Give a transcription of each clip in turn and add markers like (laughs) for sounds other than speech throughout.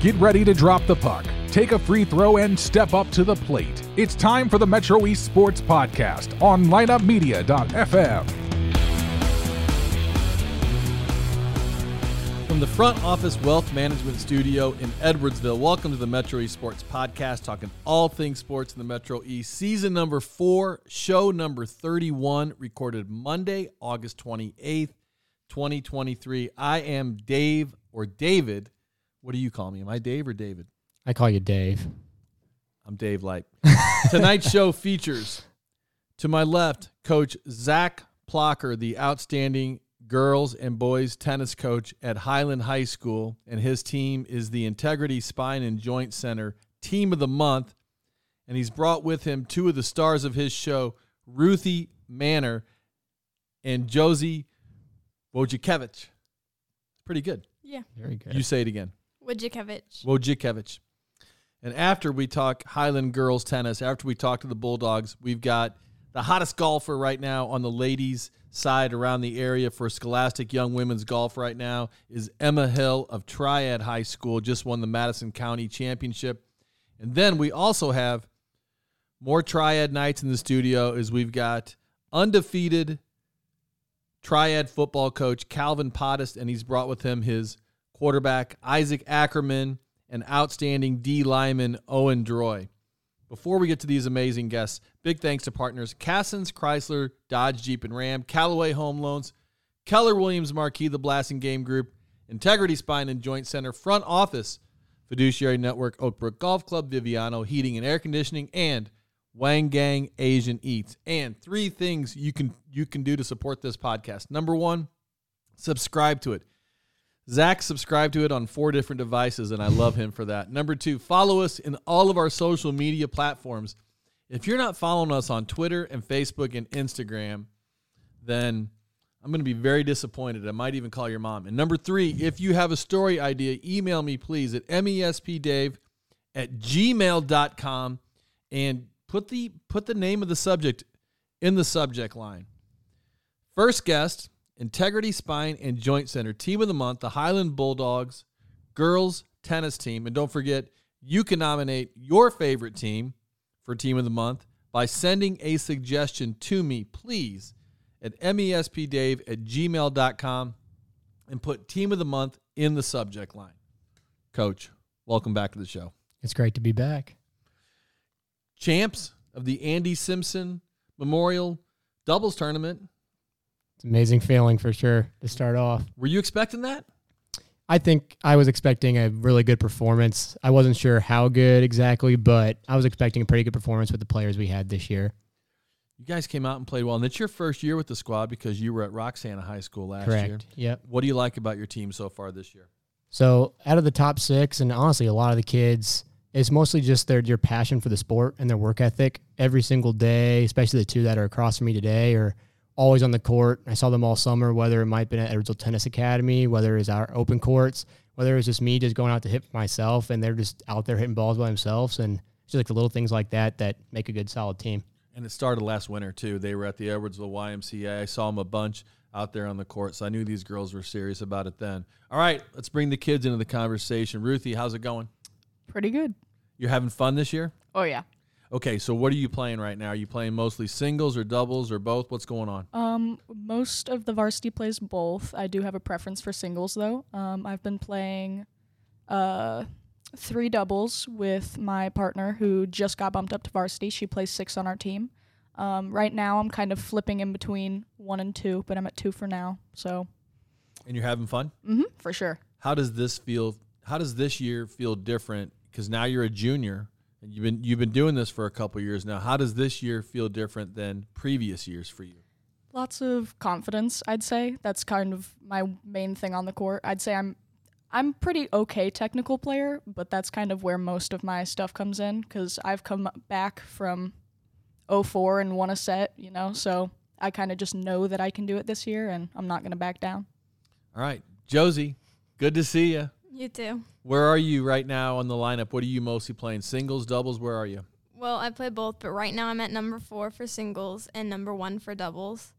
Get ready to drop the puck, take a free throw, and step up to the plate. It's time for the Metro East Sports Podcast on lineupmedia.fm. From the front office wealth management studio in Edwardsville, welcome to the Metro East Sports Podcast, talking all things sports in the Metro East. Season number four, show number 31, recorded Monday, August 28th, 2023. I am Dave or David. What do you call me? Am I Dave or David? I call you Dave. I'm Dave Lipe. (laughs) Tonight's show features to my left, Coach Zach Plocher, the outstanding girls and boys tennis coach at Highland High School, and his team is the Integrity Spine and Joint Center Team of the Month. And he's brought with him two of the stars of his show, Ruthie Manor and Josie Wojcikiewicz. Pretty good. Yeah. Very good. You say it again. Wojcikiewicz. Wojcikiewicz. And after we talk Highland girls tennis, after we talk to the Bulldogs, we've got the hottest golfer right now on the ladies' side around the area for Scholastic Young Women's Golf right now is Emma Hill of Triad High School, just won the Madison County Championship. And then we also have more Triad Knights in the studio as we've got undefeated Triad football coach Calvin Potthast, and he's brought with him his quarterback Isaac Ackerman and outstanding D lineman Owen Droy. Before we get to these amazing guests, big thanks to partners Cassens, Chrysler, Dodge, Jeep, and Ram, Callaway Home Loans, Keller Williams Marquis, the Blassingame Group, Integrity Spine and Joint Center, Front Office, Fiduciary Network, Oakbrook Golf Club, Viviano Heating and Air Conditioning, and Wang Gang Asian Eats. And three things you can you can do to support this podcast. Number one, subscribe to it. Zach subscribed to it on four different devices, and I love him for that. Number two, follow us in all of our social media platforms. If you're not following us on Twitter and Facebook and Instagram, then I'm going to be very disappointed. I might even call your mom. And number three, if you have a story idea, email me please at mespdave at gmail.com and put the put the name of the subject in the subject line. First guest, Integrity Spine and Joint Center, Team of the Month, the Highland Bulldogs girls tennis team. And don't forget, you can nominate your favorite team for Team of the Month by sending a suggestion to me, please, at mespdave at gmail.com and put Team of the Month in the subject line. Coach, welcome back to the show. it's great to be back. Champs of the Andi Simpson Memorial Doubles Tournament. It's an amazing feeling for sure to start off. Were you expecting that? I think I was expecting a really good performance. I wasn't sure how good exactly, but I was expecting a pretty good performance with the players we had this year. You guys came out and played well, and it's your first year with the squad because you were at Roxana High School last Correct. year. Yep. What do you like about your team so far this year? So out of the top six, and honestly, a lot of the kids, it's mostly just their your passion for the sport and their work ethic every single day. Especially the two that are across from me today are always on the court. I saw them all summer, whether it might have been at Edwardsville Tennis Academy, whether it was our open courts, whether it was just me just going out to hit for myself, and they're just out there hitting balls by themselves. And it's just like the little things like that that make a good solid team. And it started last winter too. They were at the Edwardsville YMCA. I saw them a bunch out there on the court, so I knew these girls were serious about it then. All right, let's bring the kids into the conversation. Ruthie, how's it going? Pretty good. You're having fun this year? Oh yeah. Okay, so what are you playing right now? Are you playing mostly singles or doubles or both? What's going on? Um, most of the varsity plays both. I do have a preference for singles though. Um, I've been playing, uh, three doubles with my partner who just got bumped up to varsity. She plays six on our team. Um, right now I'm kind of flipping in between one and two, but I'm at two for now. So, And you're having fun? mm-hmm, for sure. How does this feel? How does this year feel different? Because now you're a junior and you've been you've been doing this for a couple years now. How does this year feel different than previous years for you? Lots of confidence, I'd say. That's kind of my main thing on the court. I'd say I'm I'm pretty okay technical player, but that's kind of where most of my stuff comes in cuz I've come back from 04 and won a set, you know. So I kind of just know that I can do it this year and I'm not going to back down. All right, Josie, good to see you. You too. Where are you right now on the lineup? What are you mostly playing? Singles, doubles? Where are you? Well, I play both, but right now I'm at number four for singles and number one for doubles.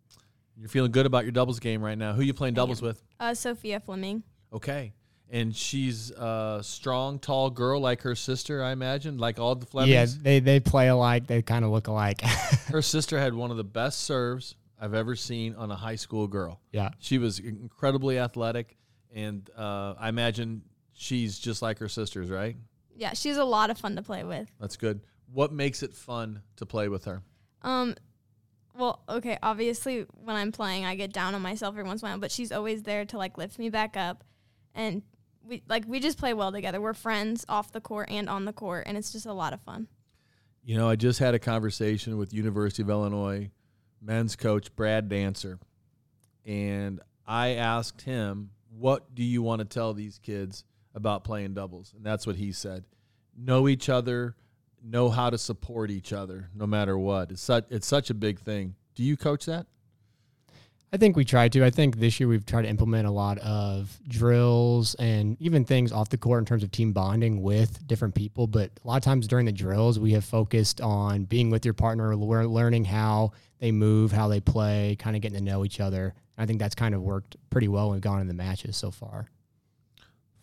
You're feeling good about your doubles game right now. Who are you playing doubles with? Uh, Sophia Fleming. Okay. and she's a strong, tall girl like her sister, I imagine, like all the Flemings. Yeah, Flemings. they they play alike. They kind of look alike. (laughs) Her sister had one of the best serves I've ever seen on a high school girl. yeah, She was incredibly athletic, and uh, I imagine she's just like her sisters, right? Yeah, she's a lot of fun to play with. That's good. What makes it fun to play with her? Um, well, okay, obviously when I'm playing, I get down on myself every once in a while, but she's always there to like lift me back up, and we like we just play well together. We're friends off the court and on the court, and it's just a lot of fun. You know, I just had a conversation with University of Illinois men's coach Brad Dancer, and I asked him, "What do you want to tell these kids about playing doubles?" And that's what he said: know each other, know how to support each other, no matter what. It's such it's such a big thing. Do you coach that? I think we try to. I think this year we've tried to implement a lot of drills and even things off the court in terms of team bonding with different people. But a lot of times during the drills, we have focused on being with your partner, lear- learning how they move, how they play, kind of getting to know each other. I think that's kind of worked pretty well when we've gone in the matches so far.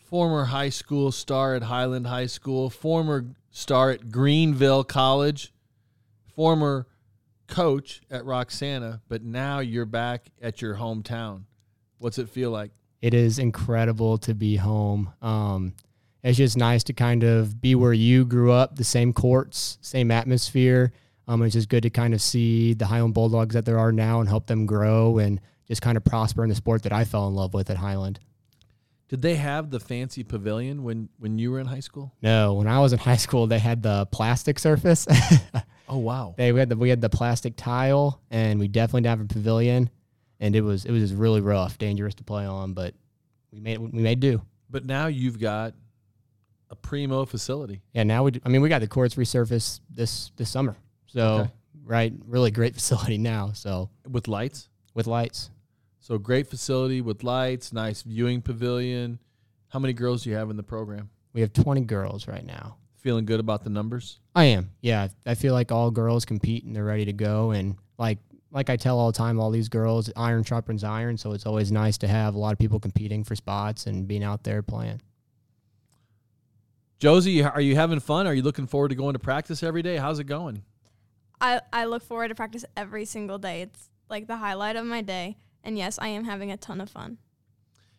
Former high school star at Highland High School, former star at Greenville College, former coach at Roxana, but now you're back at your hometown. What's it feel like? it is incredible to be home. Um, it's just nice to kind of be where you grew up, the same courts, same atmosphere. Um, it's just good to kind of see the Highland Bulldogs that there are now and help them grow and just kind of prosper in the sport that I fell in love with at Highland. Did they have the fancy pavilion when when you were in high school? No, when I was in high school, they had the plastic surface. (laughs) Oh wow. they we had the we had the plastic tile, and we definitely didn't have a pavilion, and it was it was just really rough, dangerous to play on, but we made we made do. But now you've got a primo facility. Yeah, now we. Do, I mean, we got the courts resurfaced this this summer. So Okay. right, really great (laughs) facility now. So with lights. with lights, So great facility with lights, nice viewing pavilion. How many girls do you have in the program? we have 20 girls right now. Feeling good about the numbers? I am. Yeah, I feel like all girls compete and they're ready to go. And like like I tell all the time, all these girls, iron sharpens iron. So it's always nice to have a lot of people competing for spots and being out there playing. Josie, are you having fun? Are you looking forward to going to practice every day? How's it going? I I look forward to practice every single day. It's like the highlight of my day, and yes, I am having a ton of fun.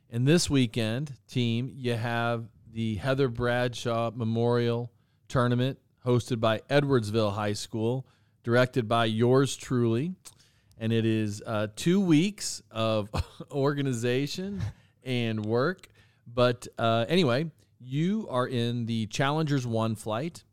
And this weekend, team, you have the Heather Bradshaw Memorial Tournament hosted by Edwardsville High School, directed by yours truly. And it is uh, two weeks of (laughs) organization and work. But uh, anyway, you are in the Challengers One flight,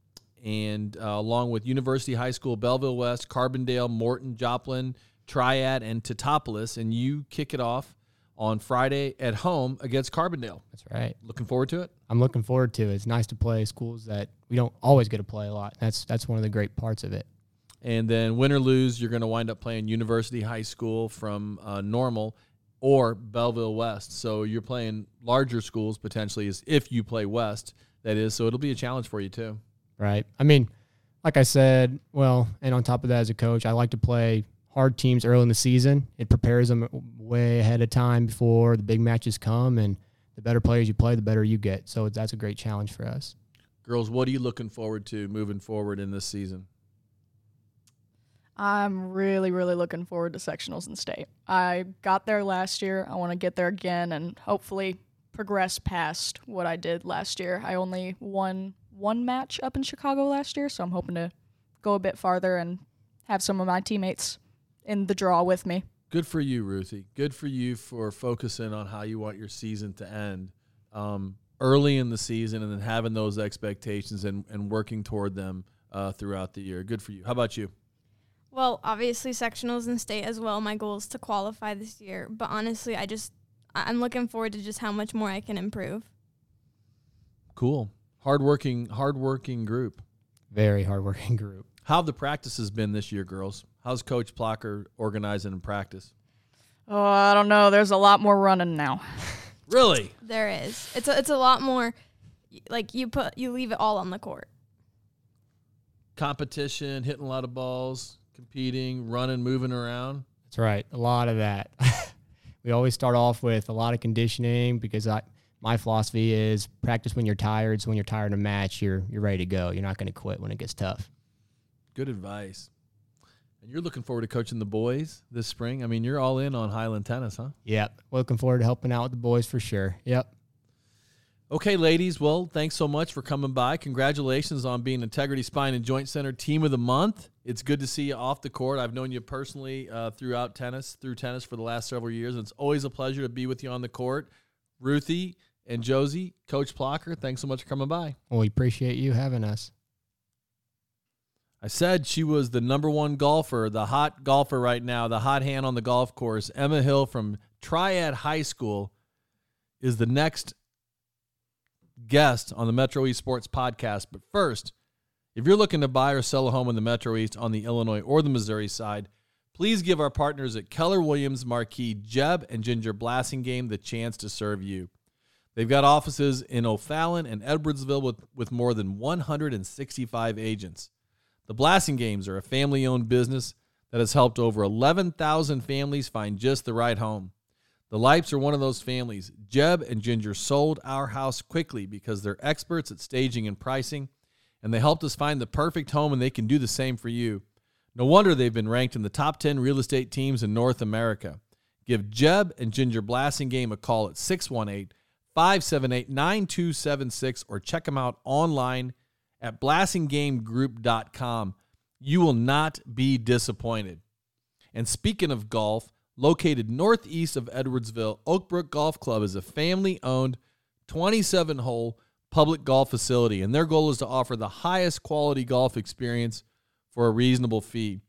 and uh, along with University High School, Belleville West, Carbondale, Morton, Joplin, Triad, and Tetopolis. And you kick it off on Friday at home against Carbondale. That's right. Looking forward to it. I'm looking forward to it. It's nice to play schools that we don't always get to play a lot. That's that's one of the great parts of it. And then win or lose, you're going to wind up playing University High School from uh, Normal or Belleville West. So you're playing larger schools potentially, is if you play West. That is. So it'll be a challenge for you too. right? I mean, like I said, well, and on top of that, as a coach, I like to play hard teams early in the season. It prepares them way ahead of time before the big matches come, and the better players you play, the better you get. So that's a great challenge for us. Girls, what are you looking forward to moving forward in this season? I'm really, really looking forward to sectionals in state. I got there last year. I want to get there again and hopefully progress past what I did last year. I only won one match up in Chicago last year, so I'm hoping to go a bit farther and have some of my teammates in the draw with me. Good for you, Ruthie. Good for you for focusing on how you want your season to end um, early in the season and then having those expectations and, and working toward them uh, throughout the year. Good for you. How about you? Well, obviously sectionals in state as well. My goal is to qualify this year, but honestly, I just I- I'm looking forward to just how much more I can improve. Cool. Hardworking, hardworking group. Very hardworking (laughs) group. How have the practices been this year, girls? How's Coach Plocher organizing in practice? Oh, I don't know. There's a lot more running now. (laughs) (laughs) Really? There is. It's a, it's a lot more like you put you leave it all on the court. Competition, hitting a lot of balls, competing, running, moving around. That's right. A lot of that. (laughs) we always start off with a lot of conditioning because I my philosophy is practice when you're tired. So when you're tired in a match, you're you're ready to go. You're not going to quit when it gets tough. Good advice. And you're looking forward to coaching the boys this spring. I mean, you're all in on Highland tennis, huh? Yep. Looking forward to helping out with the boys for sure. Yep. Okay, ladies. Well, thanks so much for coming by. Congratulations on being Integrity Spine and Joint Center Team of the Month. It's good to see you off the court. I've known you personally uh, throughout tennis, through tennis for the last several years. And it's always a pleasure to be with you on the court. Ruthie and Josie, Coach Plocher, thanks so much for coming by. Well, we appreciate you having us. I said she was the number one golfer, the hot golfer right now, the hot hand on the golf course. Emma Hill from Triad High School is the next guest on the Metro East Sports podcast. But first, if you're looking to buy or sell a home in the Metro East on the Illinois or the Missouri side, please give our partners at Keller Williams Marquis Jeb and Ginger Blassingame the chance to serve you. They've got offices in O'Fallon and Edwardsville with, with more than 165 agents. The Blassingames are a family owned business that has helped over 11,000 families find just the right home. The Lipes are one of those families. Jeb and Ginger sold our house quickly because they're experts at staging and pricing, and they helped us find the perfect home, and they can do the same for you. No wonder they've been ranked in the top 10 real estate teams in North America. Give Jeb and Ginger Blassingame a call at 618 578 9276 or check them out online at blassingamegroup.com. You will not be disappointed. And speaking of golf, located northeast of Edwardsville, Oakbrook Golf Club is a family owned 27 hole public golf facility, and their goal is to offer the highest quality golf experience for a reasonable fee.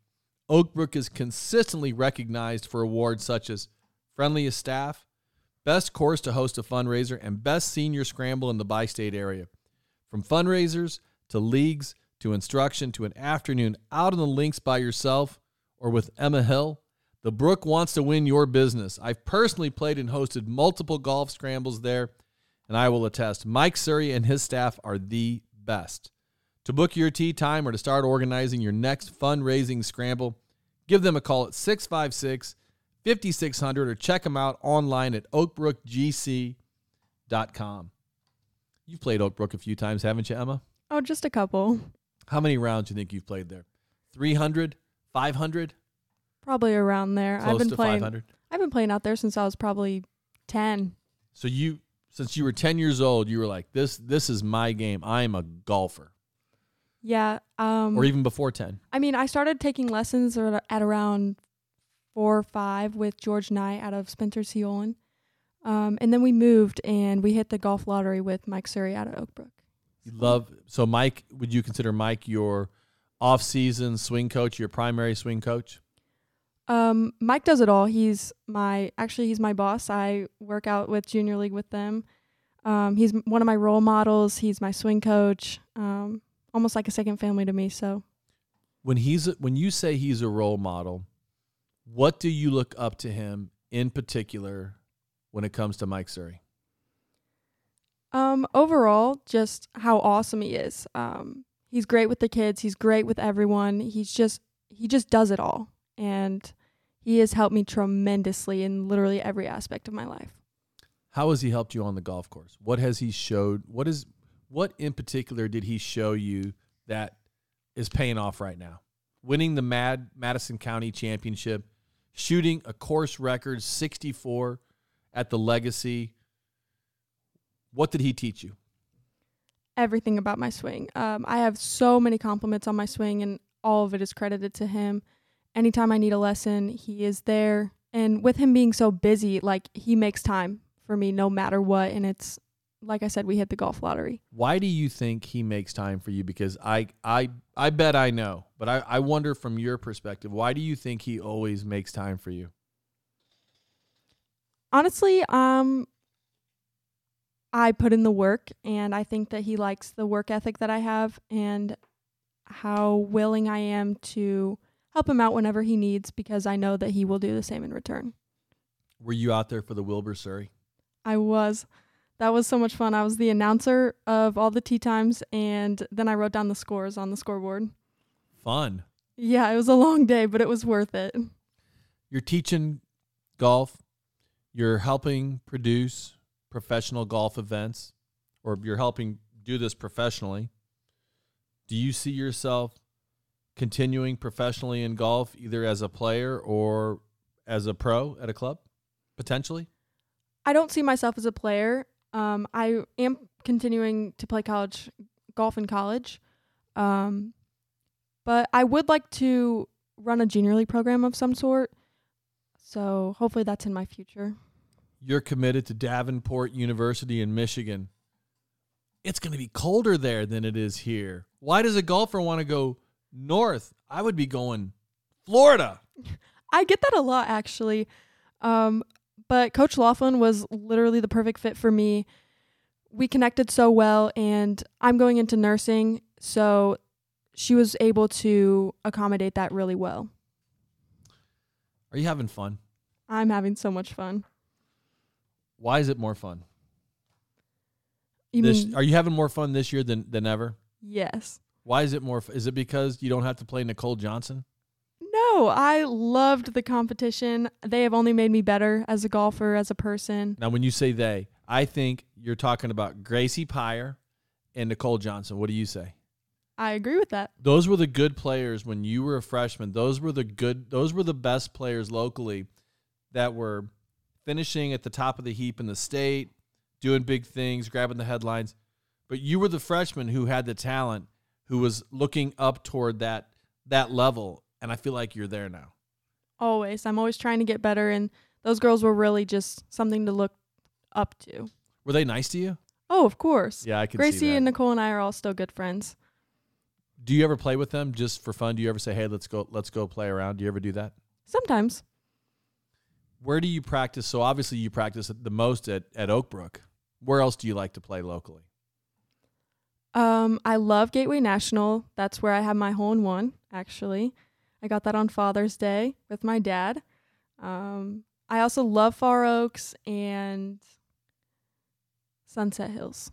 Oakbrook is consistently recognized for awards such as Friendliest Staff, Best Course to Host a Fundraiser, and Best Senior Scramble in the bi state area. From fundraisers to leagues to instruction to an afternoon out on the links by yourself or with Emma Hill, the Brook wants to win your business. I've personally played and hosted multiple golf scrambles there, and I will attest Mike Surrey and his staff are the best. To book your tee time or to start organizing your next fundraising scramble, give them a call at 656 5600 or check them out online at oakbrookgc.com. You've played Oakbrook a few times, haven't you, Emma? Oh, just a couple. How many rounds do you think you've played there? 300? 500? Probably around there. Close I've been to playing 500? I've been playing out there since I was probably 10. So you, since you were 10 years old, you were like, this, this is my game. I am a golfer. Yeah, um Or even before 10. I mean, I started taking lessons at around 4 or 5 with George Knight out of Spencer T. Olin. Um, and then we moved and we hit the golf lottery with Mike Surrey out of Oakbrook. You love, so Mike, would you consider Mike your off-season swing coach, your primary swing coach? Um, Mike does it all. He's my actually he's my boss. I work out with Junior League with them. Um, he's one of my role models. He's my swing coach. Um, almost like a second family to me. So when he's when you say he's a role model, what do you look up to him in particular when it comes to Mike Surrey? Um, overall, just how awesome he is. Um, he's great with the kids. He's great with everyone. He's just he just does it all, and he has helped me tremendously in literally every aspect of my life. How has he helped you on the golf course? What has he showed? What is what in particular did he show you that is paying off right now? Winning the Mad Madison County Championship, shooting a course record 64 at the Legacy. What did he teach you? everything about my swing. Um, I have so many compliments on my swing, and all of it is credited to him. Anytime I need a lesson, he is there. And with him being so busy, like he makes time for me no matter what. And it's like I said, we hit the golf lottery. Why do you think he makes time for you? Because I I I bet I know, but I, I wonder from your perspective, why do you think he always makes time for you? Honestly, um, I put in the work, and I think that he likes the work ethic that I have and how willing I am to help him out whenever he needs because I know that he will do the same in return. Were you out there for the Wilbur Surrey? I was. That was so much fun. I was the announcer of all the tee times, and then I wrote down the scores on the scoreboard. Fun. Yeah, it was a long day, but it was worth it. You're teaching golf. You're helping produce professional golf events, or you're helping do this professionally. Do you see yourself continuing professionally in golf, either as a player or as a pro at a club, potentially? I don't see myself as a player. Um, I am continuing to play college golf in college, um, but I would like to run a junior league program of some sort. So hopefully that's in my future. You're committed to Davenport University in Michigan. It's going to be colder there than it is here. Why does a golfer want to go north? I would be going Florida. (laughs) I get that a lot actually. Um, but Coach Laughlin was literally the perfect fit for me. We connected so well, and I'm going into nursing, so she was able to accommodate that really well. Are you having fun? I'm having so much fun. Why is it more fun? You This, mean are you having more fun this year than, than ever? yes? Why is it more? Is it because you don't have to play Nicole Johnson? No, I loved the competition. They have only made me better as a golfer, as a person. Now, when you say they, I think you're talking about Gracie Pyre and Nicole Johnson. What do you say? I agree with that. Those were the good players when you were a freshman. Those were the good. Those were the best players locally that were finishing at the top of the heap in the state, doing big things, grabbing the headlines. But you were the freshman who had the talent, who was looking up toward that that level, and I feel like you're there now. Always. I'm always trying to get better, and those girls were really just something to look up to. Were they nice to you? Oh, of course. Yeah, I can see Gracie that. and Nicole and I are all still good friends. Do you ever play with them just for fun? Do you ever say, "Hey, let's go, let's go play around"? Do you ever do that? Sometimes. Where do you practice? So obviously you practice the most at at Oakbrook. Where else do you like to play locally? Um, I love Gateway National. That's where I have my hole in one, actually. I got that on Father's Day with my dad. Um, I also love Far Oaks and Sunset Hills.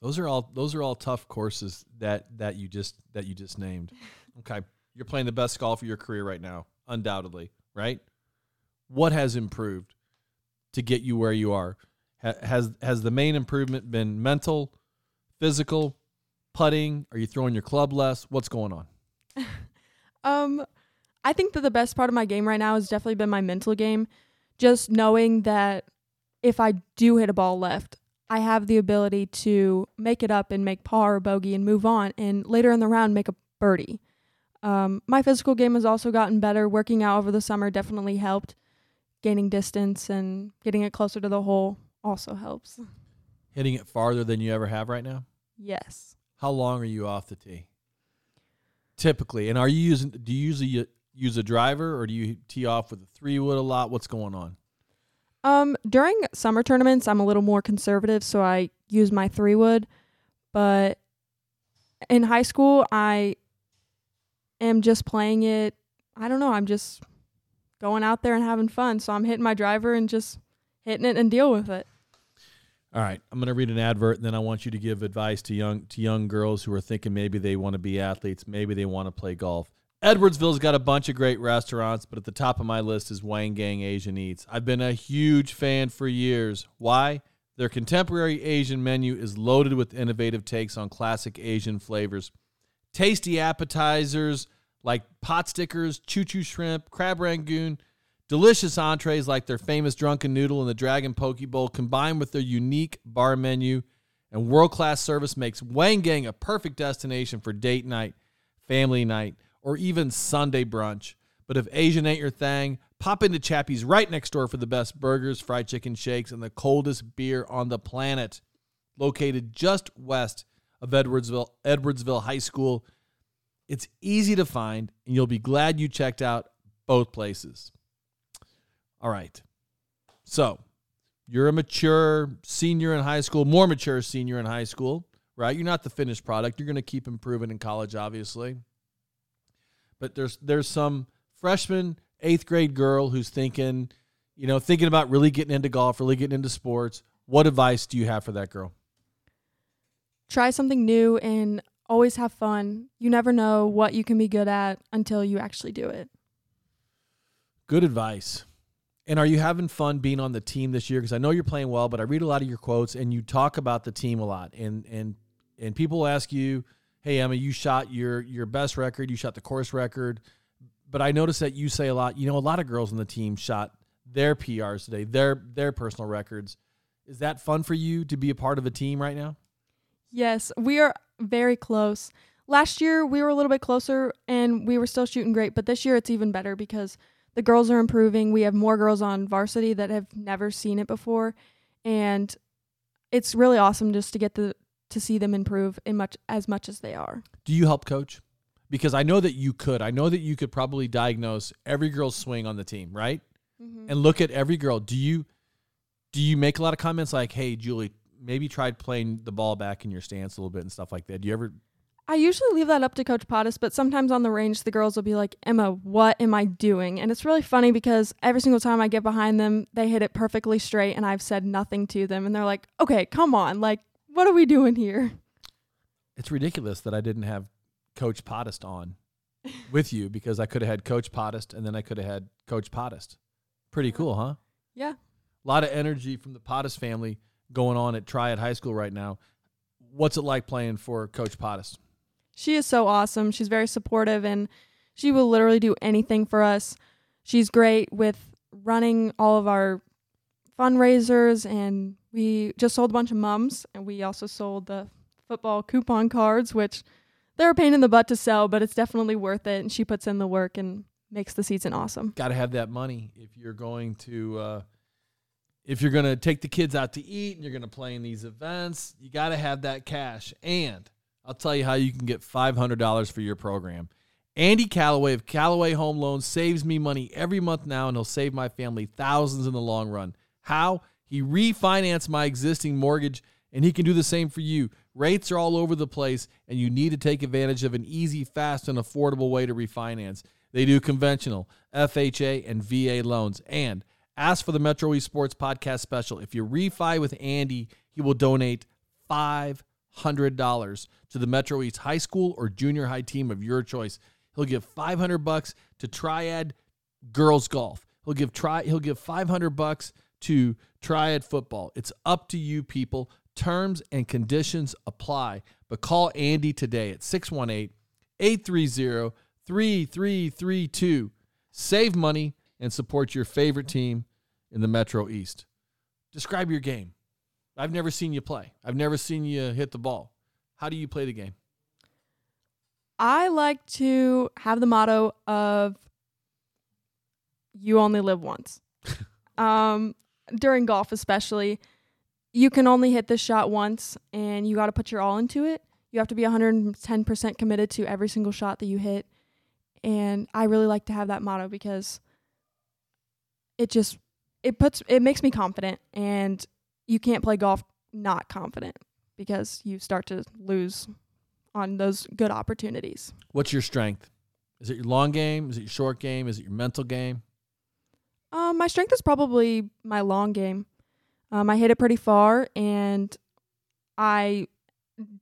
Those are all those are all tough courses that that you just that you just named. (laughs) Okay, you're playing the best golf of your career right now, undoubtedly, right? What has improved to get you where you are? Has has the main improvement been mental, physical, putting? Are you throwing your club less? What's going on? (laughs) Um, I think that the best part of my game right now has definitely been my mental game. Just knowing that if I do hit a ball left, I have the ability to make it up and make par or bogey and move on, and later in the round make a birdie. Um, my physical game has also gotten better. Working out over the summer definitely helped. Gaining distance and getting it closer to the hole also helps. Hitting it farther than you ever have right now? Yes. How long are you off the tee? Typically, and are you using? Do you usually use a driver or do you tee off with a three wood a lot? What's going on? Um, during summer tournaments, I'm a little more conservative, so I use my three wood. But in high school, I am just playing it. I don't know. I'm just going out there and having fun. So I'm hitting my driver and just hitting it and deal with it. All right, I'm going to read an advert, and then I want you to give advice to young to young girls who are thinking maybe they want to be athletes, maybe they want to play golf. Edwardsville's got a bunch of great restaurants, but at the top of my list is Wang Gang Asian Eats. I've been a huge fan for years. Why? Their contemporary Asian menu is loaded with innovative takes on classic Asian flavors. Tasty appetizers like pot stickers, choo choo shrimp, crab rangoon, delicious entrees like their famous drunken noodle and the dragon poke bowl combined with their unique bar menu and world-class service makes Wang Gang a perfect destination for date night, family night, or even Sunday brunch. But if Asian ain't your thing, pop into Chappie's right next door for the best burgers, fried chicken shakes, and the coldest beer on the planet. Located just west of Edwardsville, Edwardsville High School. It's easy to find, and you'll be glad you checked out both places. All right. So, you're a mature senior in high school, more mature senior in high school, right? You're not the finished product. You're going to keep improving in college, obviously. But there's there's some freshman, eighth grade girl who's thinking, you know, thinking about really getting into golf, really getting into sports. What advice do you have for that girl? Try something new and always have fun. You never know what you can be good at until you actually do it. Good advice. And are you having fun being on the team this year? Because I know you're playing well, but I read a lot of your quotes and you talk about the team a lot. And and and people ask you, "Hey Emma, you shot your your best record. You shot the course record." But I notice that you say a lot. You know, a lot of girls on the team shot their PRs today, their their personal records. Is that fun for you to be a part of a team right now? Yes, we are very close. Last year we were a little bit closer and we were still shooting great, but this year it's even better because the girls are improving. We have more girls on varsity that have never seen it before, and it's really awesome just to get the to see them improve in much as much as they are. Do you help coach? Because I know that you could. I know that you could probably diagnose every girl's swing on the team, right? Mm-hmm. And look at every girl. Do you do you make a lot of comments like, "Hey, Julie, maybe tried playing the ball back in your stance a little bit and stuff like that"? Do you ever I usually leave that up to Coach Potthast, but sometimes on the range, the girls will be like, Emma, what am I doing? And it's really funny because every single time I get behind them, they hit it perfectly straight and I've said nothing to them. And they're like, okay, come on. Like, what are we doing here? it's ridiculous that I didn't have Coach Potthast on with you because I could have had Coach Potthast and then I could have had Coach Potthast. Pretty cool, huh? Yeah. A lot of energy from the Potthast family going on at Triad High School right now. What's it like playing for Coach Potthast? She is so awesome. She's very supportive and she will literally do anything for us. She's great with running all of our fundraisers and we just sold a bunch of mums and we also sold the football coupon cards which they're a pain in the butt to sell but it's definitely worth it and she puts in the work and makes the season awesome. Got to have that money if you're going to uh, if you're going to take the kids out to eat and you're going to play in these events. You got to have that cash. And I'll tell you how you can get five hundred dollars for your program. Andy Calloway of Calloway Home Loans saves me money every month now, and he'll save my family thousands in the long run. How? He refinanced my existing mortgage, and he can do the same for you. Rates are all over the place, and you need to take advantage of an easy, fast, and affordable way to refinance. They do conventional, FHA, and VA loans. And ask for the Metro East Sports Podcast special. If you refi with Andy, he will donate $500 to the Metro East High School or junior high team of your choice. He'll give 500 bucks to Triad Girls Golf. He'll give try he'll give 500 bucks to Triad Football. It's up to you people. Terms and conditions apply. But call Andy today at 618 830 3332. Save money and support your favorite team in the Metro East. Describe your game. I've never seen you play. I've never seen you hit the ball. How do you play the game? I like to have the motto of you only live once. (laughs) um, during golf, especially, you can only hit this shot once and you got to put your all into it. You have to be 110% committed to every single shot that you hit. And I really like to have that motto because it just it puts it makes me confident and you can't play golf not confident because you start to lose on those good opportunities. What's your strength? Is it your long game? Is it your short game? Is it your mental game? Um, my strength is probably my long game. Um, I hit it pretty far, and I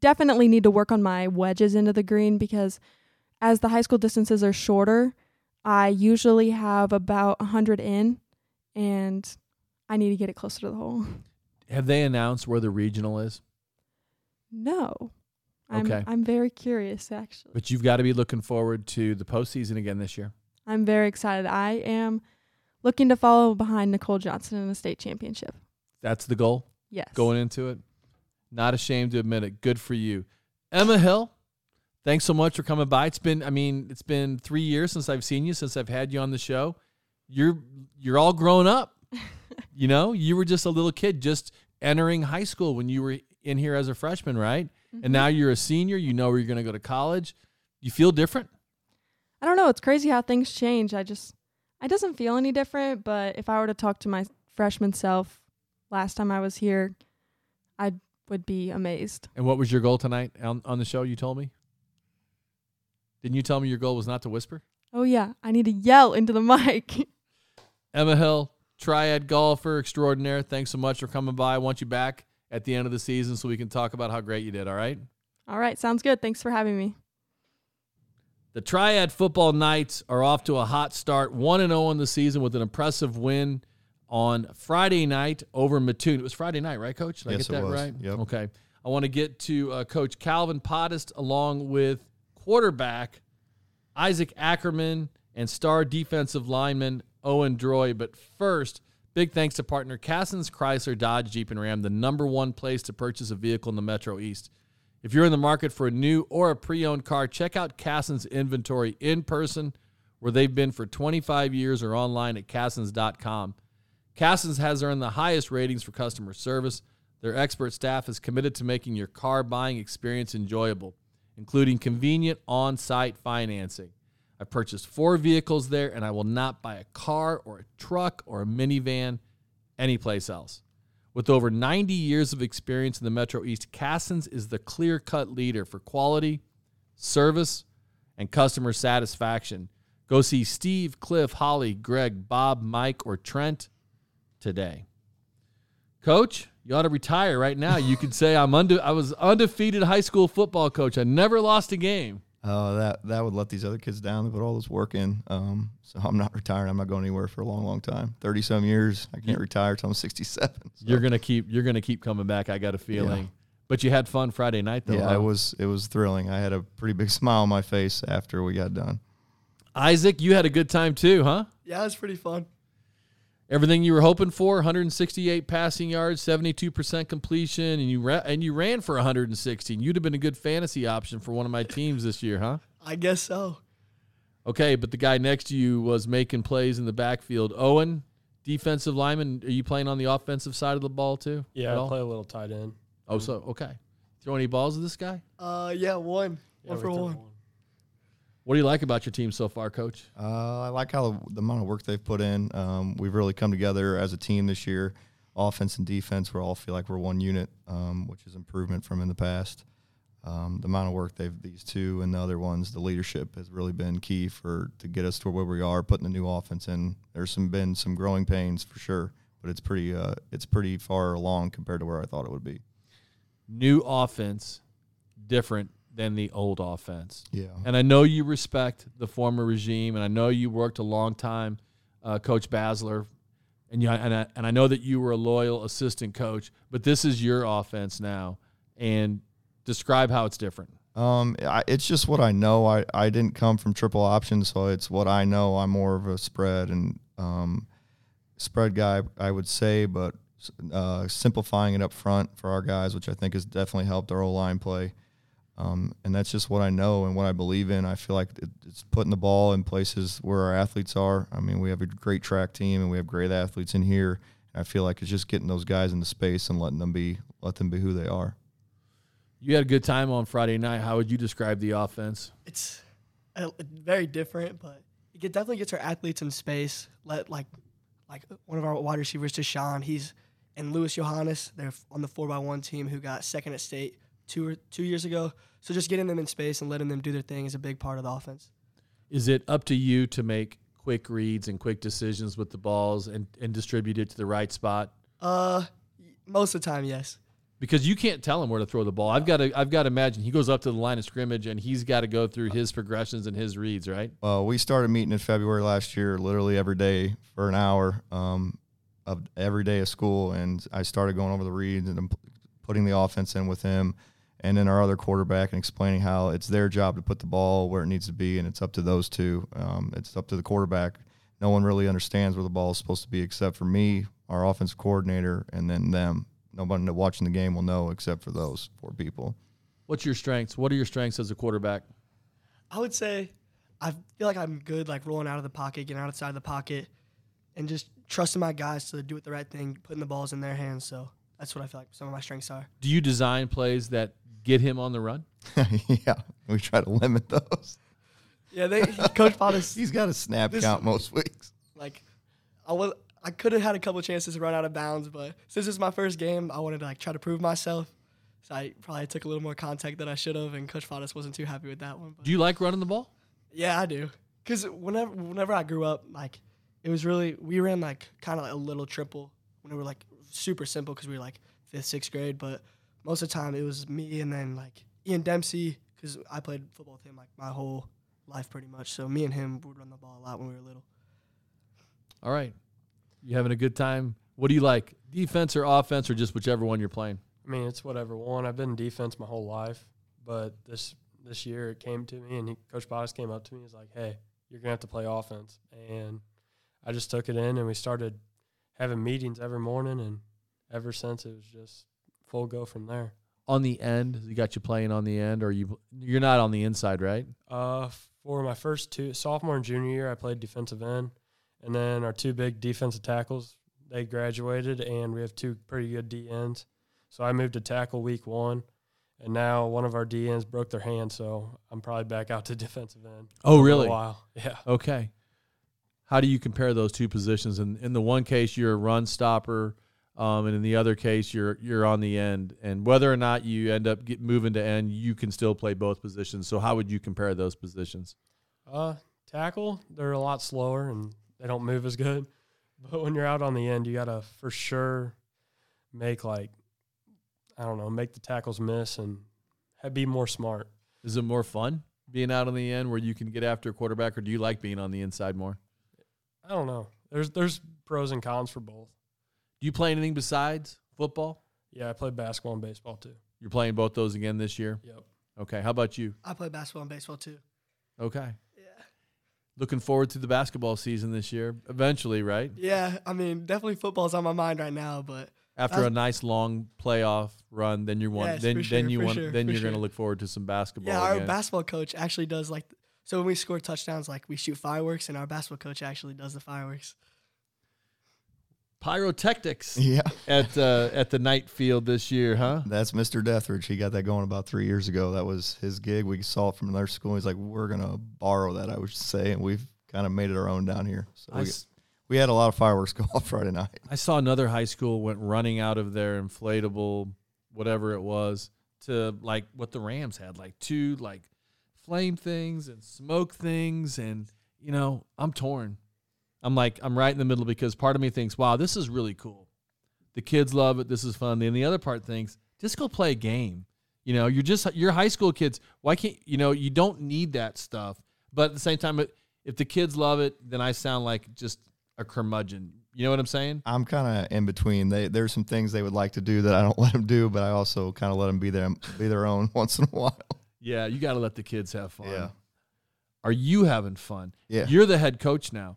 definitely need to work on my wedges into the green because as the high school distances are shorter, I usually have about 100 in, and I need to get it closer to the hole. (laughs) Have they announced where the regional is? No. I'm, Okay. I'm very curious, actually. But you've got to be looking forward to the postseason again this year. I'm very excited. I am looking to follow behind Nicole Johnson in the state championship. That's the goal Yes. going into it. Not ashamed to admit it. Good for you. Emma Hill, thanks so much for coming by. It's been, I mean, it's been three years since I've seen you, since I've had you on the show. You're you're all grown up. you know, you were just a little kid just entering high school when you were in here as a freshman, right? And now mm-hmm. you're a senior, you know where you're gonna go to college. You feel different? I don't know. It's crazy how things change. I just, it doesn't feel any different. But if I were to talk to my freshman self last time I was here, I would be amazed. And what was your goal tonight on, on the show you told me? Didn't you tell me your goal was not to whisper? Oh, yeah. I need to yell into the (laughs) mic. Emma Hill, triad golfer extraordinaire. Thanks so much for coming by. I want you back at the end of the season so we can talk about how great you did, all right? All right. Sounds good. Thanks for having me. The Triad football Knights are off to a hot start, 1 0 in the season with an impressive win on Friday night over Mattoon. It was Friday night, right, Coach? Did I Yes, get it that was. right? Yep. Okay. I want to get to uh, Coach Calvin Potthast along with quarterback Isaac Ackerman and star defensive lineman Owen Droy. But first, big thanks to partner Cassens Chrysler Dodge Jeep and Ram, the number one place to purchase a vehicle in the Metro East. If you're in the market for a new or a pre-owned car, check out Cassens inventory in person where they've been for 25 years or online at cassens.com. Cassens has earned the highest ratings for customer service. Their expert staff is committed to making your car buying experience enjoyable, including convenient on site financing. I've purchased four vehicles there, and I will not buy a car or a truck or a minivan anyplace else. With over 90 years of experience in the Metro East, Cassens is the clear cut leader for quality, service, and customer satisfaction. Go see Steve, Cliff, Holly, Greg, Bob, Mike, or Trent today. Coach, you ought to retire right now. You could say I'm unde- I was undefeated high school football coach. I never lost a game. Uh, that that would let these other kids down. They put all this work in. Um, so I'm not retiring. I'm not going anywhere for a long, long time. Thirty some years. I can't retire till I'm 67. So, You're gonna keep you're gonna keep coming back. I got a feeling. But you had fun Friday night though. yeah, huh? it was it was thrilling. I had a pretty big (laughs) smile on my face after we got done. Isaac, you had a good time too, huh? Yeah, it was pretty fun. Everything you were hoping for: 168 passing yards, 72% completion, and you ra- and you ran for 116. You'd have been a good fantasy option for one of my teams this year, huh? I guess so. Okay, but the guy next to you was making plays in the backfield. Owen, defensive lineman. Are you playing on the offensive side of the ball too? Yeah, I all? play a little tight end. Oh, so okay. Throw any balls at this guy? Uh, yeah, one, Yeah, one for threw one. What do you like about your team so far, Coach? Uh, I like how the, the amount of work they've put in. Um, we've really come together as a team this year. Offense and defense, we all feel like we're one unit, um, which is improvement from in the past. Um, the amount of work they've these two and the other ones, the leadership has really been key for to get us to where we are. Putting the new offense in, there's some been some growing pains for sure, but it's pretty uh, it's pretty far along compared to where I thought it would be. New offense, different than the old offense. Yeah, And I know you respect the former regime, and I know you worked a long time, uh, Coach Basler, and you and I, and I know that you were a loyal assistant coach. But this is your offense now, and describe how it's different. Um, I, it's just what I know. I, I didn't come from triple option, so it's what I know. I'm more of a spread and um, spread guy, I would say, but uh, simplifying it up front for our guys, which I think has definitely helped our O line play. Um, and that's just what I know and what I believe in. I feel like it's putting the ball in places where our athletes are. I mean, we have a great track team and we have great athletes in here. And I feel like it's just getting those guys into space and letting them be let them be who they are. You had a good time on Friday night. How would you describe the offense? It's uh, very different, but it definitely gets our athletes in space. Let like like one of our wide receivers, Deshaun, he's and Louis Johannes. They're on the four by one team who got second at state two or two years ago. So just getting them in space and letting them do their thing is a big part of the offense. Is it up to you to make quick reads and quick decisions with the balls and, and distribute it to the right spot? Uh, most of the time, yes. Because you can't tell him where to throw the ball. I've got to I've got to imagine he goes up to the line of scrimmage and he's got to go through his progressions and his reads, right? Well, we started meeting in February last year, literally every day for an hour um, of every day of school, and I started going over the reads and putting the offense in with him, and then our other quarterback, and explaining how it's their job to put the ball where it needs to be, and it's up to those two. Um, it's up to the quarterback. No one really understands where the ball is supposed to be except for me, our offensive coordinator, and then them. Nobody watching the game will know except for those four people. What's your strengths? What are your strengths as a quarterback? I would say I feel like I'm good, like rolling out of the pocket, getting outside of the pocket, and just trusting my guys to do it the right thing, putting the balls in their hands. So that's what I feel like some of my strengths are. Do you design plays that get him on the run? (laughs) yeah, we try to limit those. Yeah, they Coach (laughs) Potthast He's got a snap This- count most weeks. like I was I could have had a couple chances to run out of bounds, but since it's my first game, I wanted to like try to prove myself. So I probably took a little more contact than I should have, and Coach Potthast wasn't too happy with that one. But Do you like running the ball? yeah, I do. Cause whenever whenever I grew up, like it was really we ran like kind of like a little triple when we were like super simple because we were like fifth sixth grade, but most of the time it was me and then like Ian Dempsey because I played football with him like my whole life pretty much. So me and him would run the ball a lot when we were little. All right. You having a good time? What do you like? Defense or offense or just whichever one you're playing? I mean, it's whatever one. I've been in defense my whole life, but this this year it came to me, and he, Coach Potthast came up to me. He's like, "Hey, you're gonna have to play offense," and I just took it in, and we started having meetings every morning, and ever since it was just full go from there. On the end, you got you playing on the end, or you you're not on the inside, right? Uh, for my first two sophomore and junior year, I played defensive end, and then our two big defensive tackles they graduated, and we have two pretty good D ends. So I moved to tackle week one, and now one of our D ends broke their hand, so I'm probably back out to (laughs) defensive end. Oh, for really? A while, (laughs) yeah. Okay. How do you compare those two positions? In in the one case, you're a run stopper, um, and in the other case, you're you're on the end. And whether or not you end up moving to end, you can still play both positions. So how would you compare those positions? Uh, tackle, they're a lot slower and they don't move as good. (laughs) But when you're out on the end, you gotta for sure make like I don't know, make the tackles miss and be more smart. Is it more fun being out on the end where you can get after a quarterback, or do you like being on the inside more? I don't know. There's there's pros and cons for both. Do you play anything besides football? Yeah, I play basketball and baseball too. You're playing both those again this year. Yep. Okay. How about you? I play basketball and baseball too. Okay. Yeah. Looking forward to the basketball season this year. Eventually, right? Yeah, I mean, definitely football's on my mind right now, but After a nice long playoff run, then you want Yes, then for then sure, you for want sure, then for you're going to look forward to some basketball. yeah, our again. basketball coach actually does like so when we score touchdowns, like we shoot fireworks, and our basketball coach actually does the fireworks. Pyrotechnics Yeah, at uh, at the night field this year, huh? that's Mr. Deathridge. He got that going about three years ago. That was his gig. We saw it from another school. He's like, we're gonna borrow that. I would say, and we've kind of made it our own down here. So we, s- we had a lot of fireworks (laughs) go off Friday night. I saw another high school went running out of their inflatable, whatever it was, to like what the Rams had, like two like flame things and smoke things, and you know, I'm torn. I'm like I'm right in the middle because part of me thinks, wow, this is really cool. The kids love it. This is fun. And the other part thinks, just go play a game. You know, you're just you're high school kids. Why can't you know? You don't need that stuff. But at the same time, if the kids love it, then I sound like just a curmudgeon. You know what I'm saying? I'm kind of in between. They there's some things they would like to do that I don't (laughs) let them do, but I also kind of let them be their be their own (laughs) once in a while. Yeah, you got to let the kids have fun. Yeah. Are you having fun? Yeah. You're the head coach now.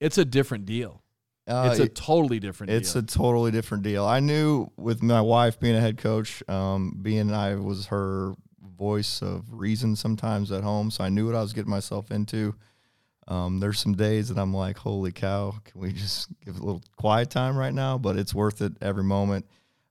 It's a different deal. Uh, it's a totally different deal. It's deal. a totally different deal. I knew with my wife being a head coach, um, being I was her voice of reason sometimes at home, so I knew what I was getting myself into. Um, there's some days that I'm like, holy cow, can we just give a little quiet time right now? But it's worth it every moment.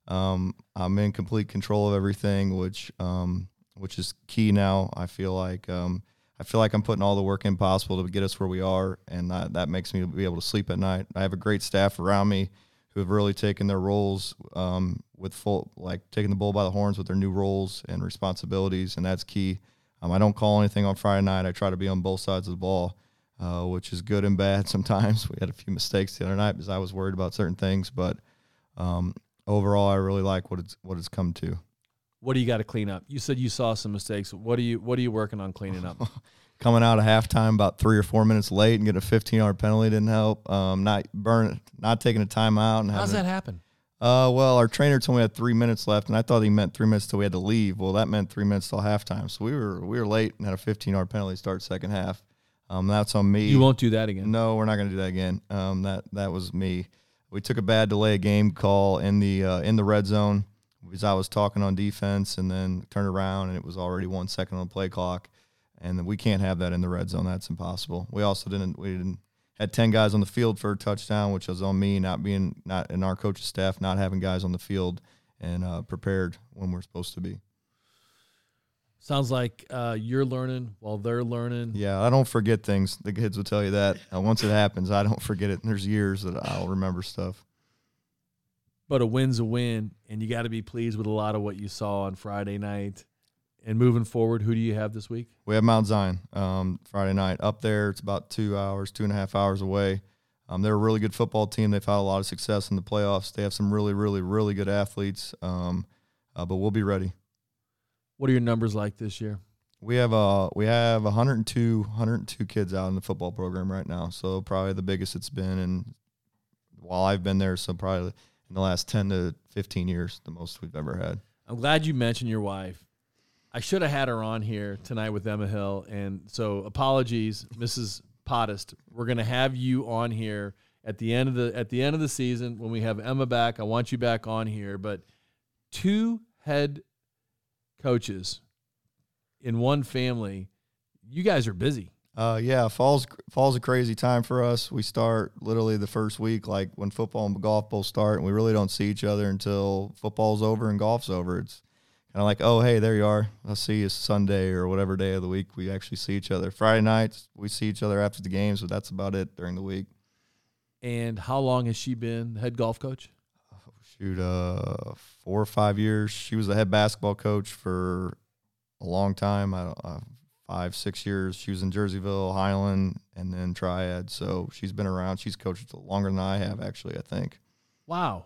Um, I'm in complete control of everything, which um, which is key now. I feel like um, I feel like I'm putting all the work in possible to get us where we are, and that, that makes me be able to sleep at night. I have a great staff around me who have really taken their roles um, with full, like taking the bull by the horns with their new roles and responsibilities, and that's key. Um, I don't call anything on Friday night. I try to be on both sides of the ball, uh, which is good and bad (laughs) sometimes. We had a few mistakes the other night because I was worried about certain things, but um, overall, I really like what it's what it's come to. What do you got to clean up? You said you saw some mistakes. What are you What are you working on cleaning up? (laughs) coming out of halftime about three or four minutes late and getting a 15 yard penalty didn't help. Um, not burn, not taking a timeout and How's that happen? Uh, well, our trainer told me we had three minutes left, and I thought he meant three minutes till we had to leave. Well, that meant three minutes till halftime, so we were we were late and had a 15 yard penalty start second half. Um, that's on me. You won't do that again. No, we're not going to do that again. Um, that that was me. We took a bad delay of game call in the uh, in the red zone because I was talking on defense and then turned around and it was already one second on the play clock, and we can't have that in the red zone. That's impossible. We also didn't we didn't had ten guys on the field for a touchdown, which was on me not being not in our coach's staff not having guys on the field and uh, prepared when we're supposed to be. Sounds like uh, you're learning while they're learning. Yeah, I don't forget things. The kids will tell you that. Uh, once it happens, I don't forget it. And there's years that I'll remember stuff. But a win's a win, and you got to be pleased with a lot of what you saw on Friday night. And moving forward, who do you have this week? We have Mount Zion um, Friday night up there. It's about two hours, two and a half hours away. Um, they're a really good football team. They've had a lot of success in the playoffs. They have some really, really, really good athletes. Um, uh, but we'll be ready. What are your numbers like this year? We have uh we have 102 102 kids out in the football program right now. So probably the biggest it's been and while I've been there. So probably in the last ten to fifteen years, the most we've ever had. I'm glad you mentioned your wife. I should have had her on here tonight with Emma Hill, and so apologies, Mrs. Potthast. We're gonna have you on here at the end of the at the end of the season when we have Emma back. I want you back on here, but two head coaches in one family. You guys are busy. Uh, yeah, fall's fall's a crazy time for us. We start literally the first week, like when football and golf both start, and we really don't see each other until football's over and golf's over. It's kind of like, oh, hey, there you are. I'll see you Sunday or whatever day of the week we actually see each other. Friday nights we see each other after the games, but that's about it during the week. And how long has she been head golf coach? Shoot, uh, four or five years. She was the head basketball coach for a long time. I don't, uh, five, six years. She was in Jerseyville, Highland, and then Triad. So she's been around. She's coached longer than I have, actually. I think. Wow,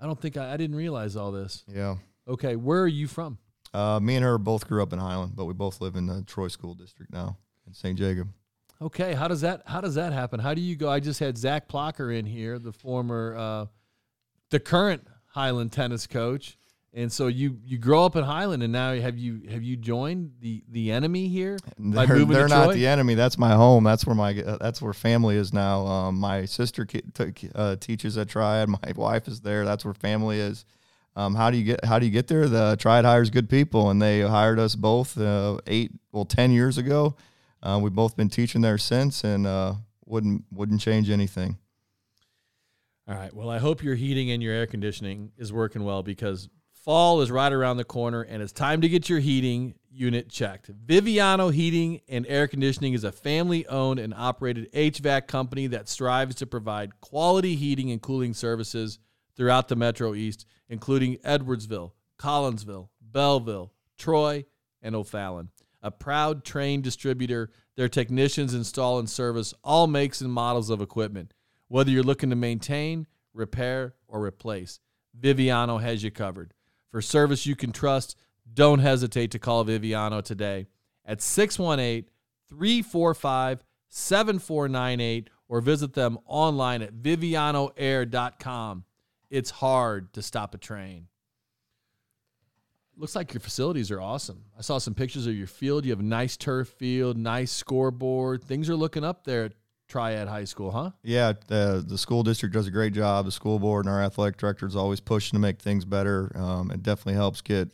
I don't think I, I didn't realize all this. Yeah. Okay, where are you from? Uh, me and her both grew up in Highland, but we both live in the Troy School District now in St. Jacob. Okay, how does that how does that happen? How do you go? I just had Zach Plocher in here, the former, uh, the current Highland tennis coach, and so you you grow up in Highland, and now have you have you joined the the enemy here They're, moving they're not the enemy. That's my home. That's where my uh, that's where family is now. Um, my sister ki- t- uh, teaches at Triad. My (laughs) wife is there. That's where family is. Um, how do you get how do you get there? The Triad hires good people, and they hired us both uh, eight well ten years ago. Uh, we've both been teaching there since, and uh, wouldn't wouldn't change anything. All right. Well, I hope your heating and your air conditioning is working well because fall is right around the corner and it's time to get your heating unit checked. Viviano Heating and Air Conditioning is a family owned and operated HVAC company that strives to provide quality heating and cooling services throughout the Metro East, including Edwardsville, Collinsville, Belleville, Troy, and O'Fallon. A proud trained distributor, their technicians install and service all makes and models of equipment. Whether you're looking to maintain, repair, or replace, Viviano has you covered. For service you can trust, don't hesitate to call Viviano today at 618 345 7498 or visit them online at vivianoair.com. It's hard to stop a train. Looks like your facilities are awesome. I saw some pictures of your field. You have a nice turf field, nice scoreboard. Things are looking up there Triad High School, huh? Yeah, the the school district does a great job. The school board and our athletic director is always pushing to make things better. Um, it definitely helps get.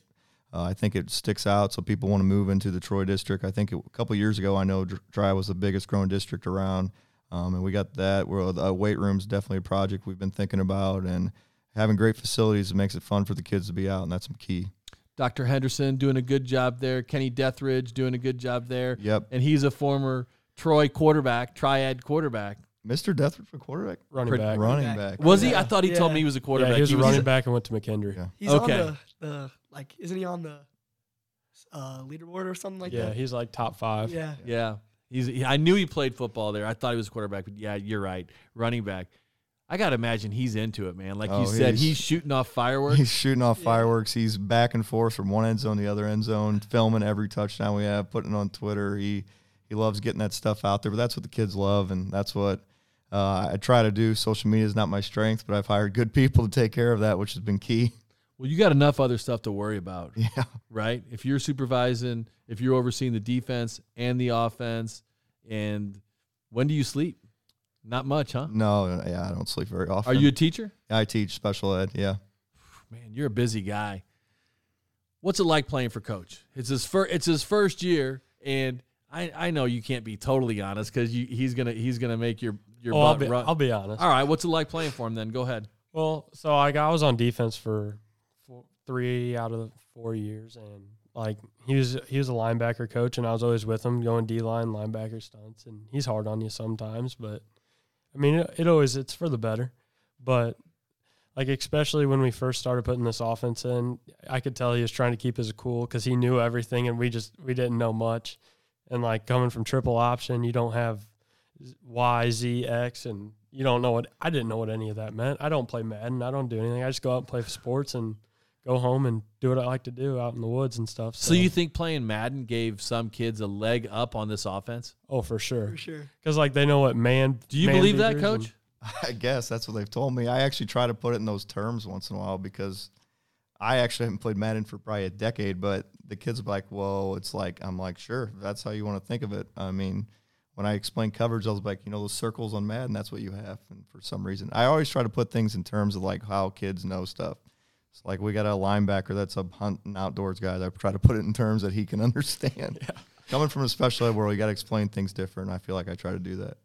Uh, I think it sticks out, so people want to move into the Troy district. I think it, a couple years ago, I know Triad was the biggest growing district around, um, and we got that. Where the weight room is definitely a project we've been thinking about, and having great facilities makes it fun for the kids to be out, and that's key. Dr. Henderson doing a good job there. Kenny Deathridge doing a good job there. Yep. And he's a former Troy quarterback, triad quarterback. Mr. Deathridge for quarterback, Running Pretty- back. running back. back. Was he? I thought he told me he was a Yeah, quarterback. he was a was- running back and went to McKendree. Yeah. He's Okay. on the, the like, isn't he on the uh, leaderboard or something like that? yeah, he's like top five. Yeah. Yeah. He's he, I knew he played football there. I thought he was a quarterback, but yeah, you're right. Running back. I got to imagine he's into it, man. Like you Oh, said, he's- he's shooting off fireworks. He's shooting off Yeah. fireworks. He's back and forth from one end zone to the other end zone, filming every touchdown we have, putting it on Twitter. He he loves getting that stuff out there, but that's what the kids love, and that's what uh, I try to do. Social media is not my strength, but I've hired good people to take care of that, which has been key. Well, you got enough other stuff to worry about, (laughs) Yeah, right? If you're supervising, if you're overseeing the defense and the offense, and when do you sleep? Not much, huh? no, yeah, I don't sleep very often. Are you a teacher? I teach special ed. Yeah, (sighs) Man, you're a busy guy. What's it like playing for coach? It's his first. It's his first year, and I, I know you can't be totally honest because he's gonna he's gonna make your your oh, I'll butt be, run. I'll be honest. All right, what's it like playing for him? Then go ahead. Well, so like I was on defense for four, three out of the four years, and like he was he was a linebacker coach, and I was always with him going D line, linebacker stunts, and he's hard on you sometimes, but I mean it, it always it's for the better. But like especially when we first started putting this offense in, I could tell he was trying to keep his cool because he knew everything, and we just we didn't know much. And like coming from triple option, you don't have Y, Z, X, and you don't know what I didn't know what any of that meant. I don't play Madden. I don't do anything. I just go out and play sports and go home and do what I like to do out in the woods and stuff. So you think playing Madden gave some kids a leg up on this offense? Oh, for sure. For sure. Because like they know what man. Do you man believe that, Coach? and- (laughs) (laughs) I guess that's what they've told me. I actually try to put it in those terms once in a while because I actually haven't played Madden for probably a decade, but the kids are like, well, it's like, I'm like, sure, if that's how you want to think of it. I mean, when I explain coverage, I was like, you know, those circles on Madden, that's what you have. And for some reason, I always try to put things in terms of like how kids know stuff. It's like we got a linebacker that's a hunting outdoors guy. I try to put it in terms that he can (laughs) understand. Yeah. Coming from a special ed world, you got to explain things different. I feel like I try to do that.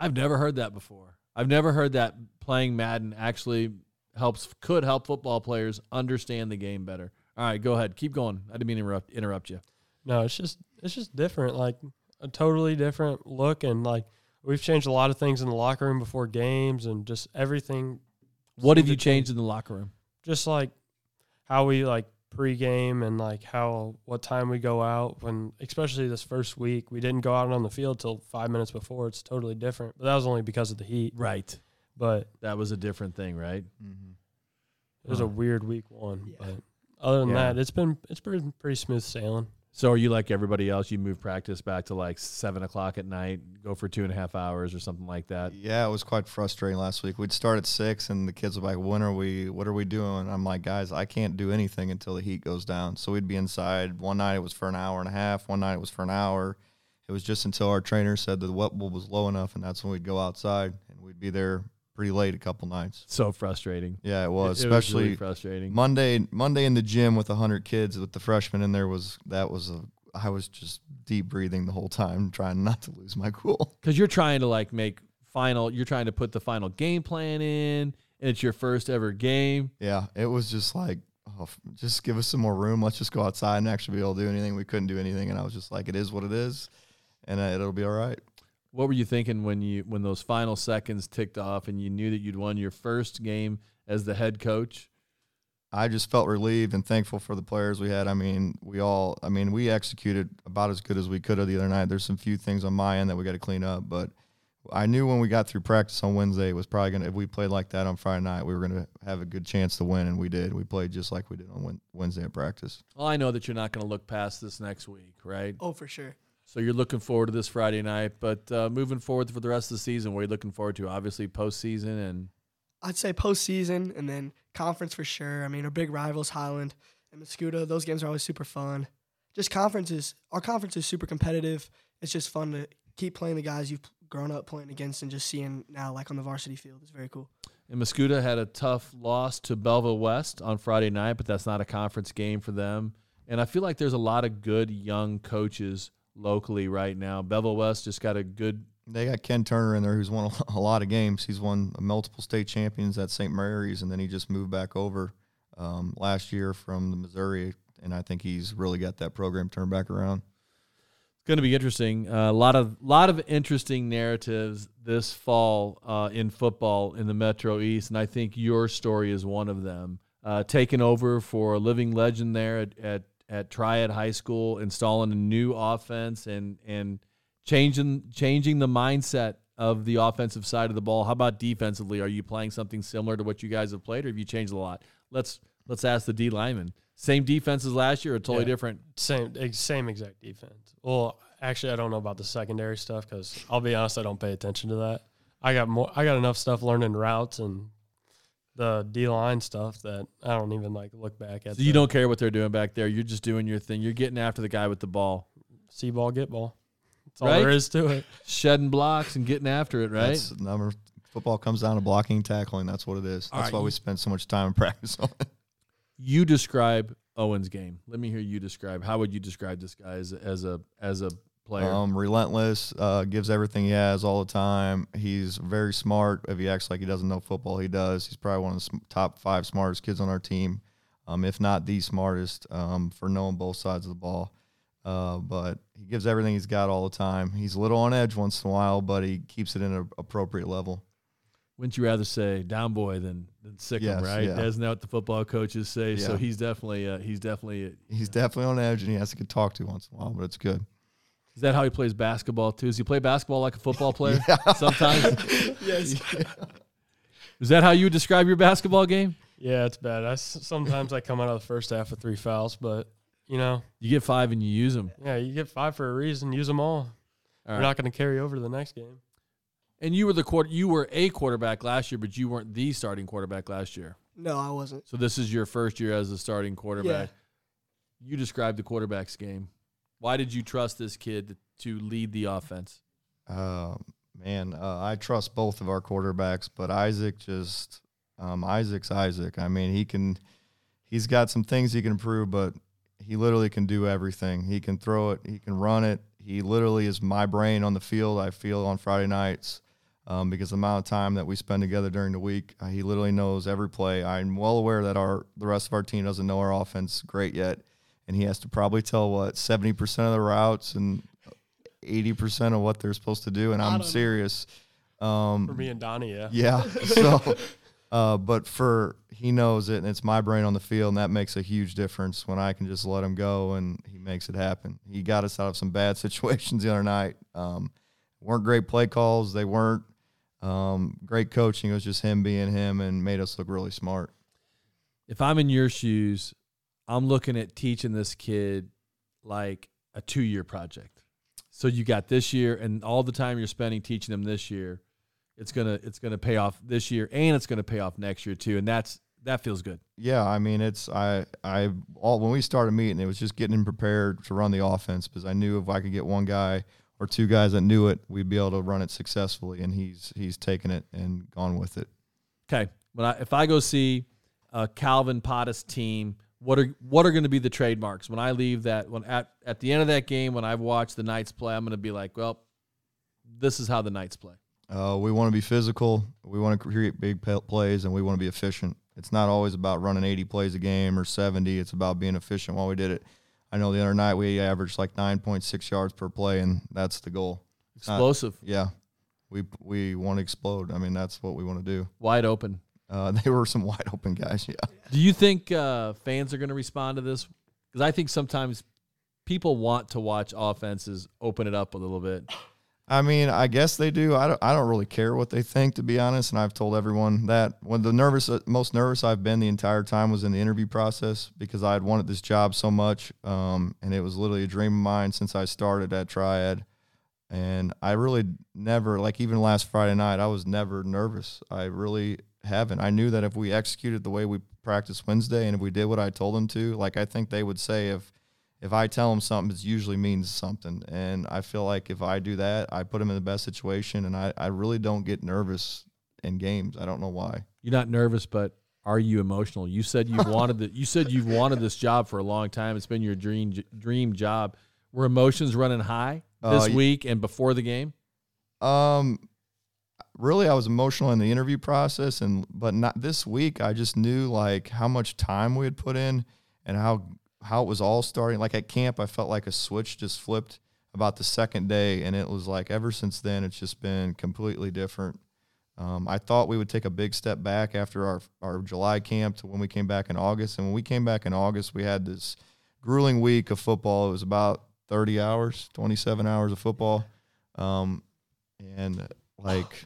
I've never heard that before. I've never heard that playing Madden actually helps could help football players understand the game better. All right, go ahead. Keep going. I didn't mean to interrupt, interrupt you. No, it's just it's just different, like a totally different look, and like we've changed a lot of things in the locker room before games, and just everything. What have you changed in the locker room? Just like how we like pregame and like how what time we go out when especially this first week we didn't go out on the field till five minutes before it's totally different but that was only because of the heat right but that was a different thing right mm-hmm. it was a weird week one yeah. but other than yeah. that it's been it's been pretty smooth sailing so are you like everybody else? You move practice back to like seven o'clock at night, go for two and a half hours or something like that. Yeah, it was quite frustrating last week. We'd start at six, and the kids were like, "When are we? What are we doing?" I'm like, "Guys, I can't do anything until the heat goes down." So we'd be inside. One night it was for an hour and a half. One night it was for an hour. It was just until our trainer said that the wet bulb was low enough, and that's when we'd go outside, and we'd be there pretty late a couple nights. So frustrating. Yeah, it was. It, especially was really frustrating. Monday, Monday in the gym with hundred kids with the freshmen in there was that was a I was just deep breathing the whole time, trying not to lose my cool. (laughs) Because you're trying to like make final, you're trying to put the final game plan in, and it's your first ever game. Yeah, it was just like, oh, just give us some more room. Let's just go outside and actually be able to do anything. We couldn't do anything, and I was just like, it is what it is, and uh, it'll be all right. What were you thinking when you when those final seconds ticked off and you knew that you'd won your first game as the head coach? I just felt relieved and thankful for the players we had. I mean, we all, I mean, we executed about as good as we could have the other night. There's some few things on my end that we got to clean up, but I knew when we got through practice on Wednesday, it was probably going to, if we played like that on Friday night, we were going to have a good chance to win, and we did. We played just like we did on Wednesday at practice. Well, I know that you're not going to look past this next week, right? Oh, for sure. So you're looking forward to this Friday night, but uh, moving forward for the rest of the season, what are you looking forward to? Obviously, postseason and. I'd say postseason and then conference for sure. I mean, our big rivals, Highland and Mascoutah, those games are always super fun. Just conferences, our conference is super competitive. It's just fun to keep playing the guys you've grown up playing against and just seeing now, like on the varsity field, is very cool. And Mascoutah had a tough loss to Belleville West on Friday night, but that's not a conference game for them. And I feel like there's a lot of good young coaches locally right now. Belleville West just got a good they got Ken Turner in there, who's won a lot of games. He's won multiple state champions at St. Mary's, and then he just moved back over um, last year from the Missouri, and I think he's really got that program turned back around. It's going to be interesting. A uh, lot of lot of interesting narratives this fall uh, in football in the Metro East, and I think your story is one of them. Uh, taking over for a living legend there at, at at Triad High School, installing a new offense and and changing changing the mindset of the offensive side of the ball. How about defensively? Are you playing something similar to what you guys have played, or have you changed a lot? Let's let's ask the D lineman. Same defense as last year, or totally yeah, different? Same same exact defense. Well, actually, I don't know about the secondary stuff because I'll be honest, I don't pay attention to that. I got more. I got enough stuff learning routes and the D line stuff that I don't even like look back at. So you don't care what they're doing back there. You're just doing your thing. You're getting after the guy with the ball. See ball, get ball. That's all right? there is to it. Shedding blocks and getting after it, right? That's number football comes down to blocking and tackling. That's what it is. That's right. why we spend so much time in (laughs) practice on it. You describe Owen's game. Let me hear you describe. How would you describe this guy as, as a as a player? Um, relentless, uh, gives everything he has all the time. He's very smart. If he acts like he doesn't know football, he does. He's probably one of the top five smartest kids on our team, um, if not the smartest um, for knowing both sides of the ball. Uh, but he gives everything he's got all the time. He's a little on edge once in a while, but he keeps it in an appropriate level. Wouldn't you rather say down boy than than sick yes, right? Yeah. Isn't that what the football coaches say? Yeah. So he's definitely uh, he's definitely uh, he's definitely on edge, and he has to get talked to once in a while, but it's good. Is that how he plays basketball too? Does he play basketball like a football (laughs) player yeah. sometimes? (laughs) yes. (laughs) Is that how you would describe your basketball game? Yeah, it's bad. I sometimes I come out of the first half with three fouls, but you know, you get five and you use them. Yeah, you get five for a reason. Use them all. all You're right. not going to carry over to the next game. And you were the quarter. You were a quarterback last year, but you weren't the starting quarterback last year. No, I wasn't. So this is your first year as a starting quarterback. You described the quarterback's game. Why did you trust this kid to lead the offense? Um, man, uh, I trust both of our quarterbacks, but Isaac just um, Isaac's Isaac. I mean, he can he's got some things he can improve, but he literally can do everything. He can throw it, he can run it. He literally is my brain on the field. I feel on Friday nights um, because the amount of time that we spend together during the week, uh, he literally knows every play. I'm well aware that our the rest of our team doesn't know our offense great yet, and he has to probably tell what seventy percent of the routes and eighty percent of what they're supposed to do. And I'm serious. Um, For me and Donnie, yeah. yeah. (laughs) So, uh, but for he knows it, and it's my brain on the field, and that makes a huge difference when I can just let him go and he makes it happen. He got us out of some bad (laughs) situations the other night. Um, weren't great play calls. They weren't um, great coaching. It was just him being him and made us look really smart. If I'm in your shoes, I'm looking at teaching this kid like a two year project. So you got this year and all the time you're spending teaching them this year, it's gonna it's gonna pay off this year and it's gonna pay off next year too. And that's that feels good. Yeah, I mean, it's I I all when we started meeting, it was just getting him prepared to run the offense because I knew if I could get one guy or two guys that knew it, we'd be able to run it successfully, and he's he's taken it and gone with it. Okay. When I, if I go see a Calvin Potthast team, what are what are going to be the trademarks when I leave that when at at the end of that game when I've watched the Knights play, I'm going to be like, well, this is how the Knights play. Uh, we want to be physical. We want to create big plays, and we want to be efficient. It's not always about running 80 plays a game or 70. It's about being efficient while we did it. I know the other night we averaged like 9.6 yards per play, and that's the goal. It's not- Explosive, yeah, we we want to explode. I mean, that's what we want to do. wide open. Uh, (laughs) they were some wide open guys. Yeah. Do you think uh, fans are going to respond to this? Because I think sometimes people want to watch offenses open it up a little bit. I mean, I guess they do. I don't. I don't really care what they think, to be honest. And I've told everyone that when the nervous, most nervous I've been the entire time was in the interview process because I had wanted this job so much, um, and it was literally a dream of mine since I started at Triad. And I really never, like even last Friday night, I was never nervous. I really haven't. I knew that if we executed the way we practiced Wednesday, and if we did what I told them to, like I think they would say if if I tell them something, it usually means something. And I feel like if I do that, I put them in the best situation. And I, I really don't get nervous in games. I don't know why. You're not nervous, but are you emotional? You said you (laughs) wanted the, You said you've wanted this job for a long time. It's been your dream dream job. Were emotions running high this Uh, week and before the game? Um, really, I was emotional in the interview process, and but not this week. I just knew like how much time we had put in and how how it was all starting. Like at camp, I felt like a switch just flipped about the second day, and it was like ever since then, it's just been completely different. Um, I thought we would take a big step back after our our July camp to when we came back in August, and when we came back in August, we had this grueling week of football. It was about 30 hours, 27 hours of football. Um, and like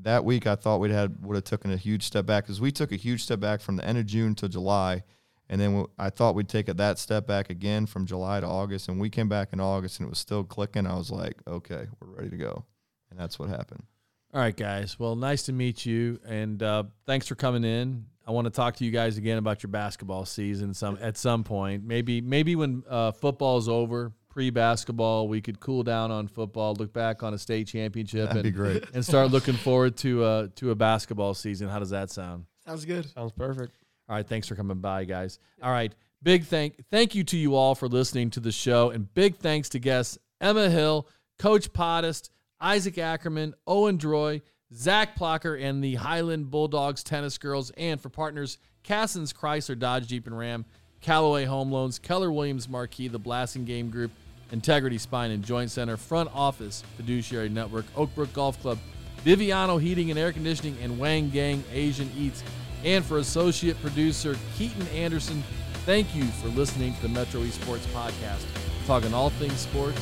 that week, I thought we'd had would have taken a huge step back because we took a huge step back from the end of June to July, and then I thought we'd take a, that step back again from July to August, and we came back in August and it was still clicking. I was like, okay, we're ready to go, and that's what happened. All right, guys. Well, nice to meet you, and uh, thanks for coming in. I want to talk to you guys again about your basketball season some at some point. Maybe maybe when uh, football is over, pre basketball, we could cool down on football, look back on a state championship, That'd and, be great. and start looking forward to uh, to a basketball season. How does that sound? Sounds good. Sounds perfect. All right, thanks for coming by, guys. All right, big thank thank you to you all for listening to the show, and big thanks to guests Emma Hill, Coach Potthast, Isaac Ackerman, Owen Droy, Zach Plocher, and the Highland Bulldogs tennis girls, and for partners Cassens Chrysler Dodge Jeep and Ram, Callaway Home Loans, Keller Williams Marquee, the Blassingame Group, Integrity Spine and Joint Center, Front Office Fiduciary Network, Oakbrook Golf Club, Viviano Heating and Air Conditioning, and Wang Gang Asian Eats. And for associate producer Keaton Anderson, thank you for listening to the Metro East Sports Podcast, talking all things sports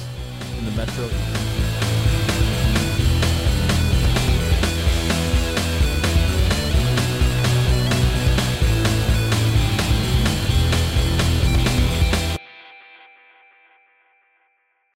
in the Metro East.